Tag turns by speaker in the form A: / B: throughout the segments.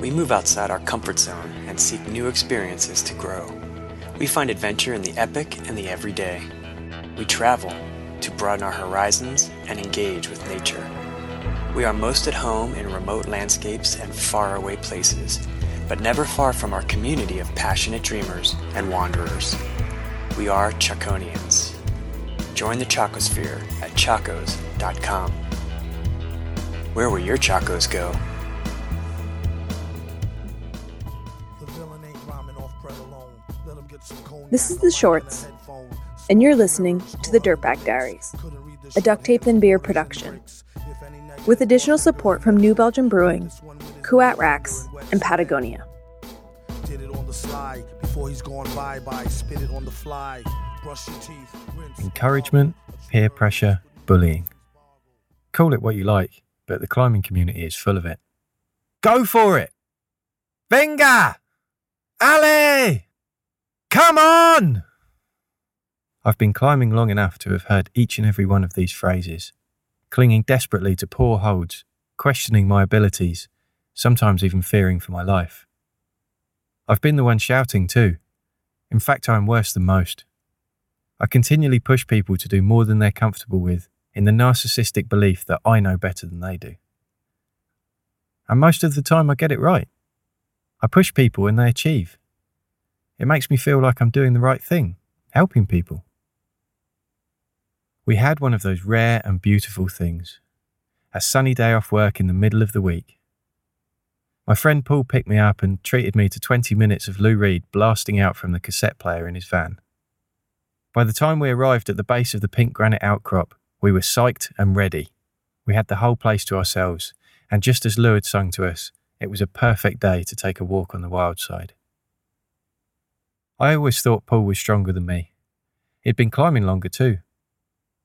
A: We move outside our comfort zone and seek new experiences to grow. We find adventure in the epic and the everyday. We travel to broaden our horizons and engage with nature. We are most at home in remote landscapes and faraway places, but never far from our community of passionate dreamers and wanderers. We are Chaconians. Join the Chacosphere at chacos.com. Where will your Chacos go?
B: This is The Shorts, and you're listening to The Dirtbag Diaries, a duct tape and beer production, with additional support from New Belgium Brewing, Kuat Racks, and Patagonia.
C: Encouragement, peer pressure, bullying. Call it what you like, but the climbing community is full of it. Go for it! Venga! Ale! Come on! I've been climbing long enough to have heard each and every one of these phrases, clinging desperately to poor holds, questioning my abilities, sometimes even fearing for my life. I've been the one shouting too. In fact, I am worse than most. I continually push people to do more than they're comfortable with in the narcissistic belief that I know better than they do. And most of the time, I get it right. I push people and they achieve. It makes me feel like I'm doing the right thing, helping people. We had one of those rare and beautiful things a sunny day off work in the middle of the week. My friend Paul picked me up and treated me to 20 minutes of Lou Reed blasting out from the cassette player in his van. By the time we arrived at the base of the pink granite outcrop, we were psyched and ready. We had the whole place to ourselves, and just as Lou had sung to us, it was a perfect day to take a walk on the wild side. I always thought Paul was stronger than me. He'd been climbing longer too.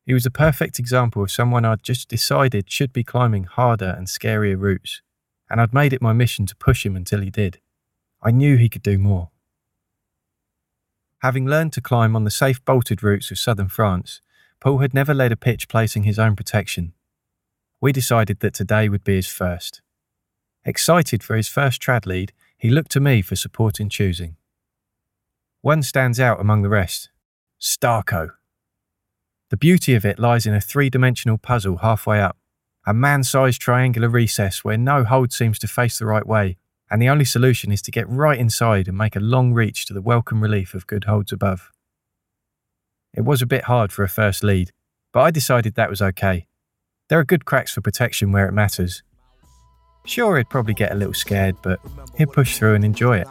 C: He was a perfect example of someone I'd just decided should be climbing harder and scarier routes, and I'd made it my mission to push him until he did. I knew he could do more. Having learned to climb on the safe bolted routes of southern France, Paul had never led a pitch placing his own protection. We decided that today would be his first. Excited for his first trad lead, he looked to me for support in choosing. One stands out among the rest Starco. The beauty of it lies in a three dimensional puzzle halfway up, a man sized triangular recess where no hold seems to face the right way, and the only solution is to get right inside and make a long reach to the welcome relief of good holds above. It was a bit hard for a first lead, but I decided that was okay. There are good cracks for protection where it matters. Sure, he'd probably get a little scared, but he'd push through and enjoy it.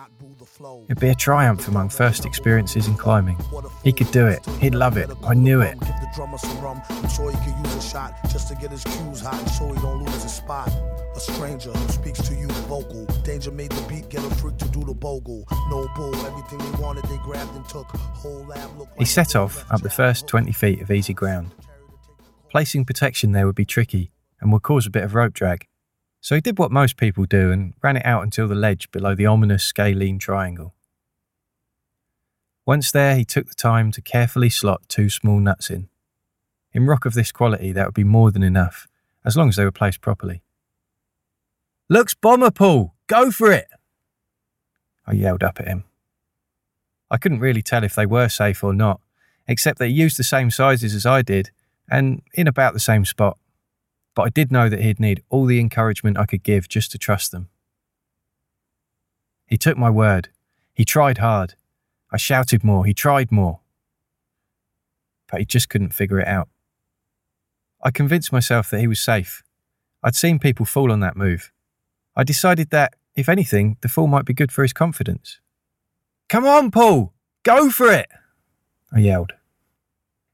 C: It'd be a triumph among first experiences in climbing. He could do it. He'd love it. I knew it. I'm sure he could use a shot just to get his cues hot and show he don't lose his spot. A stranger who speaks to you vocal. Danger made the beat get a freak to do the bogle. No bull, everything they wanted they grabbed and took. Whole lab looked He set off up the first 20 feet of easy ground. Placing protection there would be tricky and would cause a bit of rope drag. So he did what most people do and ran it out until the ledge below the ominous scalene triangle. Once there, he took the time to carefully slot two small nuts in. In rock of this quality, that would be more than enough, as long as they were placed properly. Looks bomber, Paul! Go for it! I yelled up at him. I couldn't really tell if they were safe or not, except they used the same sizes as I did, and in about the same spot but I did know that he'd need all the encouragement I could give just to trust them. He took my word. He tried hard. I shouted more. He tried more. But he just couldn't figure it out. I convinced myself that he was safe. I'd seen people fall on that move. I decided that, if anything, the fall might be good for his confidence. Come on, Paul! Go for it! I yelled.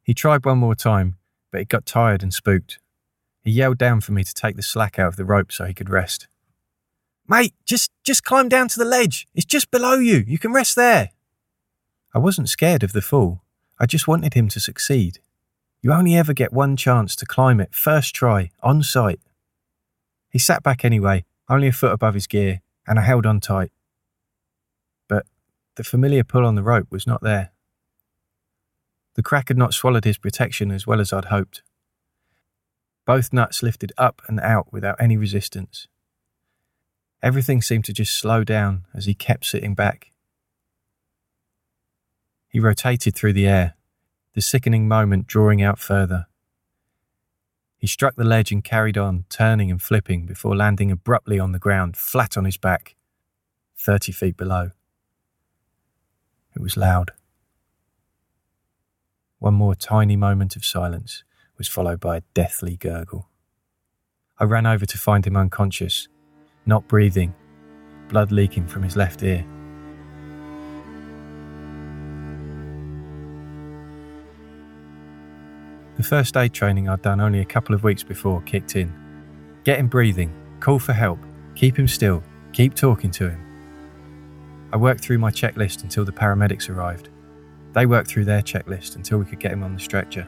C: He tried one more time, but he got tired and spooked. He yelled down for me to take the slack out of the rope so he could rest. Mate, just just climb down to the ledge. It's just below you. You can rest there. I wasn't scared of the fall. I just wanted him to succeed. You only ever get one chance to climb it first try, on sight. He sat back anyway, only a foot above his gear, and I held on tight. But the familiar pull on the rope was not there. The crack had not swallowed his protection as well as I'd hoped. Both nuts lifted up and out without any resistance. Everything seemed to just slow down as he kept sitting back. He rotated through the air, the sickening moment drawing out further. He struck the ledge and carried on, turning and flipping before landing abruptly on the ground, flat on his back, 30 feet below. It was loud. One more tiny moment of silence was followed by a deathly gurgle. I ran over to find him unconscious, not breathing, blood leaking from his left ear. The first aid training I'd done only a couple of weeks before kicked in. Get him breathing, call for help, keep him still, keep talking to him. I worked through my checklist until the paramedics arrived. They worked through their checklist until we could get him on the stretcher.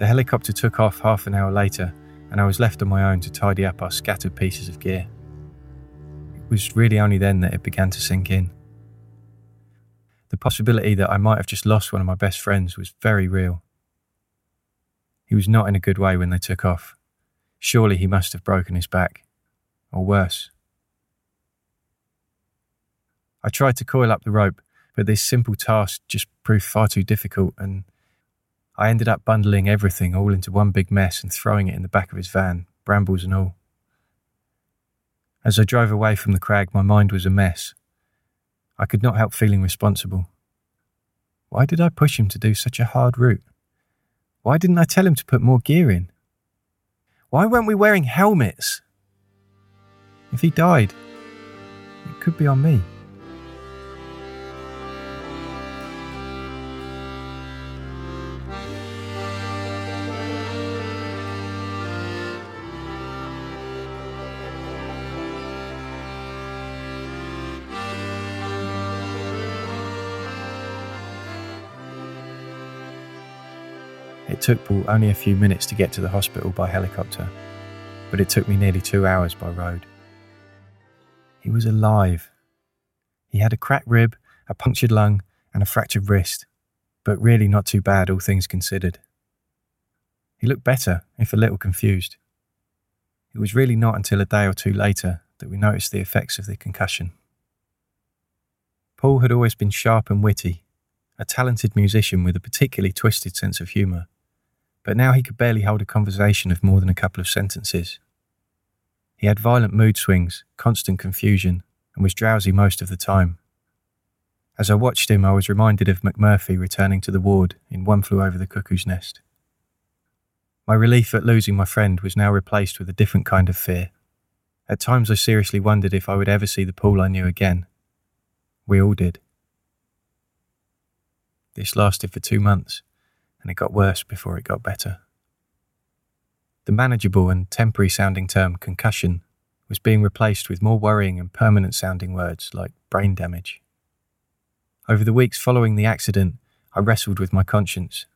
C: The helicopter took off half an hour later, and I was left on my own to tidy up our scattered pieces of gear. It was really only then that it began to sink in. The possibility that I might have just lost one of my best friends was very real. He was not in a good way when they took off. Surely he must have broken his back. Or worse. I tried to coil up the rope, but this simple task just proved far too difficult, and I ended up bundling everything all into one big mess and throwing it in the back of his van, brambles and all. As I drove away from the crag, my mind was a mess. I could not help feeling responsible. Why did I push him to do such a hard route? Why didn't I tell him to put more gear in? Why weren't we wearing helmets? If he died, it could be on me. It took Paul only a few minutes to get to the hospital by helicopter, but it took me nearly two hours by road. He was alive. He had a cracked rib, a punctured lung, and a fractured wrist, but really not too bad, all things considered. He looked better, if a little confused. It was really not until a day or two later that we noticed the effects of the concussion. Paul had always been sharp and witty, a talented musician with a particularly twisted sense of humour but now he could barely hold a conversation of more than a couple of sentences. He had violent mood swings, constant confusion, and was drowsy most of the time. As I watched him, I was reminded of McMurphy returning to the ward in One Flew Over the Cuckoo's Nest. My relief at losing my friend was now replaced with a different kind of fear. At times I seriously wondered if I would ever see the Paul I knew again. We all did. This lasted for two months and it got worse before it got better. The manageable and temporary sounding term concussion was being replaced with more worrying and permanent sounding words like brain damage. Over the weeks following the accident, I wrestled with my conscience.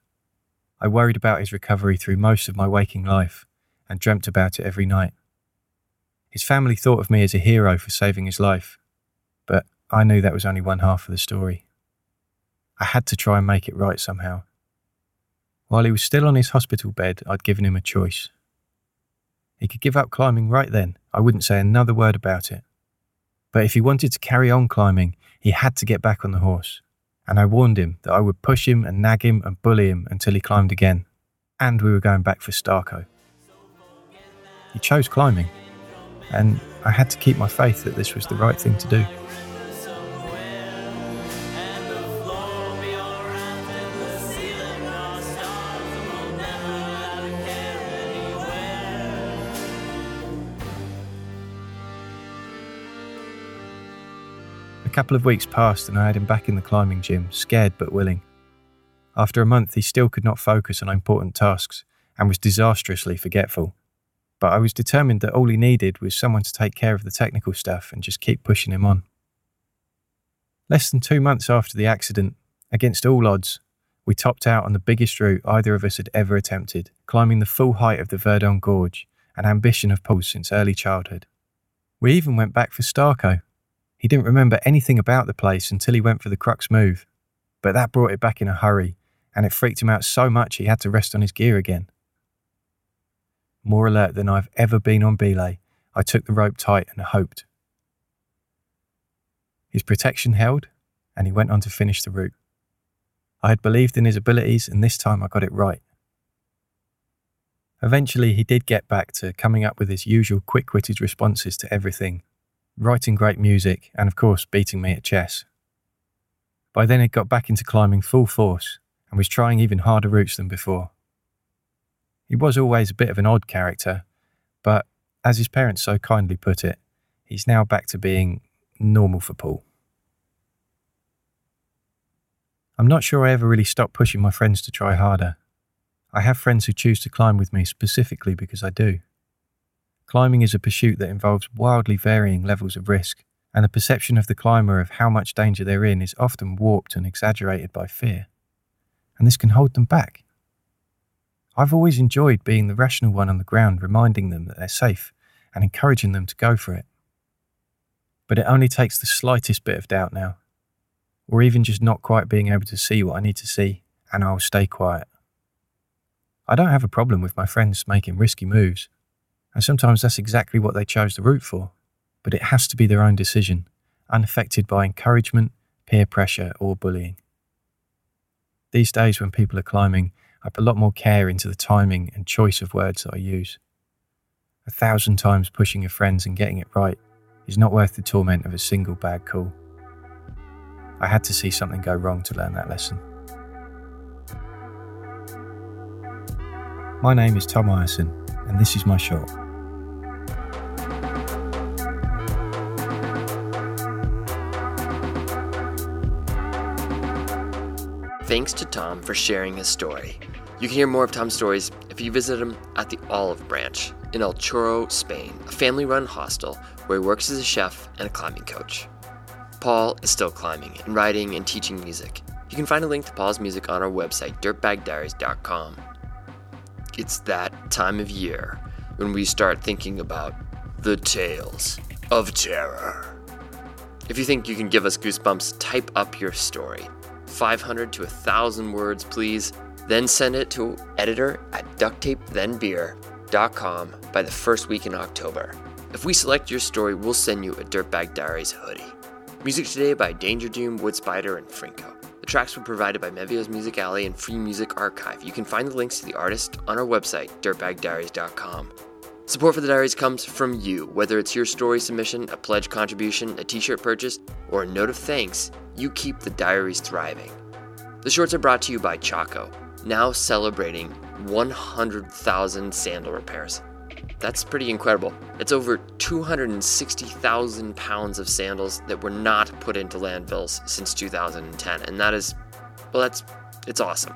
C: I worried about his recovery through most of my waking life and dreamt about it every night. His family thought of me as a hero for saving his life, but I knew that was only one half of the story. I had to try and make it right somehow. While he was still on his hospital bed, I'd given him a choice. He could give up climbing right then, I wouldn't say another word about it. But if he wanted to carry on climbing, he had to get back on the horse. And I warned him that I would push him and nag him and bully him until he climbed again. And we were going back for Starco. He chose climbing, and I had to keep my faith that this was the right thing to do. Couple of weeks passed and I had him back in the climbing gym, scared but willing. After a month, he still could not focus on important tasks and was disastrously forgetful. But I was determined that all he needed was someone to take care of the technical stuff and just keep pushing him on. Less than two months after the accident, against all odds, we topped out on the biggest route either of us had ever attempted, climbing the full height of the Verdon Gorge, an ambition of Paul's since early childhood. We even went back for Starco, he didn't remember anything about the place until he went for the crux move, but that brought it back in a hurry, and it freaked him out so much he had to rest on his gear again. More alert than I've ever been on belay, I took the rope tight and hoped. His protection held, and he went on to finish the route. I had believed in his abilities, and this time I got it right. Eventually, he did get back to coming up with his usual quick witted responses to everything, writing great music, and of course, beating me at chess. By then, he'd got back into climbing full force and was trying even harder routes than before. He was always a bit of an odd character, but as his parents so kindly put it, he's now back to being normal for Paul. I'm not sure I ever really stopped pushing my friends to try harder. I have friends who choose to climb with me specifically because I do. Climbing is a pursuit that involves wildly varying levels of risk, and the perception of the climber of how much danger they're in is often warped and exaggerated by fear. And this can hold them back. I've always enjoyed being the rational one on the ground, reminding them that they're safe and encouraging them to go for it. But it only takes the slightest bit of doubt now, or even just not quite being able to see what I need to see, and I'll stay quiet. I don't have a problem with my friends making risky moves, and sometimes that's exactly what they chose the route for, but it has to be their own decision, unaffected by encouragement, peer pressure, or bullying. These days, when people are climbing, I put a lot more care into the timing and choice of words that I use. A thousand times pushing your friends and getting it right is not worth the torment of a single bad call. I had to see something go wrong to learn that lesson. My name is Tom Ireson, and this is my short.
D: Thanks to Tom for sharing his story. You can hear more of Tom's stories if you visit him at the Olive Branch in El Chorro, Spain, a family run hostel where he works as a chef and a climbing coach. Paul is still climbing and writing and teaching music. You can find a link to Paul's music on our website, dirtbagdiaries.com. It's that time of year when we start thinking about the tales of terror. If you think you can give us goosebumps, type up your story. 500 to 1,000 words, please. Then send it to editor at ducttapethenbeer.com by the first week in October. If we select your story, we'll send you a Dirtbag Diaries hoodie. Music today by Danger Doom, Wood Spider, and Frinko. The tracks were provided by Mevio's Music Alley and Free Music Archive. You can find the links to the artist on our website, dirtbagdiaries.com. Support for the diaries comes from you, whether it's your story submission, a pledge contribution, a t shirt purchase, or a note of thanks, you keep the diaries thriving. The shorts are brought to you by Chaco, now celebrating 100,000 sandal repairs. That's pretty incredible. It's over 260,000 pounds of sandals that were not put into landfills since 2010, and that is, well, that's it's awesome.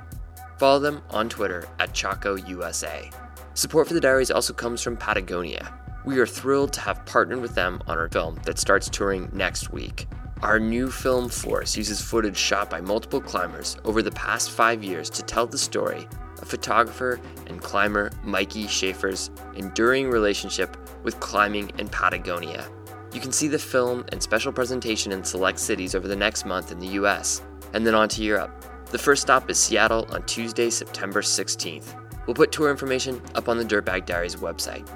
D: Follow them on Twitter at Chaco USA. Support for the diaries also comes from Patagonia. We are thrilled to have partnered with them on our film that starts touring next week. Our new film Force uses footage shot by multiple climbers over the past five years to tell the story of photographer and climber Mikey Schaefer's enduring relationship with climbing in Patagonia. You can see the film and special presentation in select cities over the next month in the US, and then on to Europe. The first stop is Seattle on Tuesday, September 16th. We'll put tour information up on the Dirtbag Diaries website.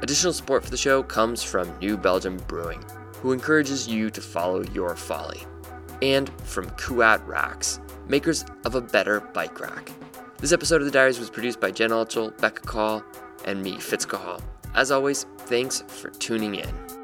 D: Additional support for the show comes from New Belgium Brewing, who encourages you to follow your folly, and from Kuat Racks, makers of a better bike rack. This episode of The Diaries was produced by Jen Altschul, Becca Cahall, and me, Fitz. As always, thanks for tuning in.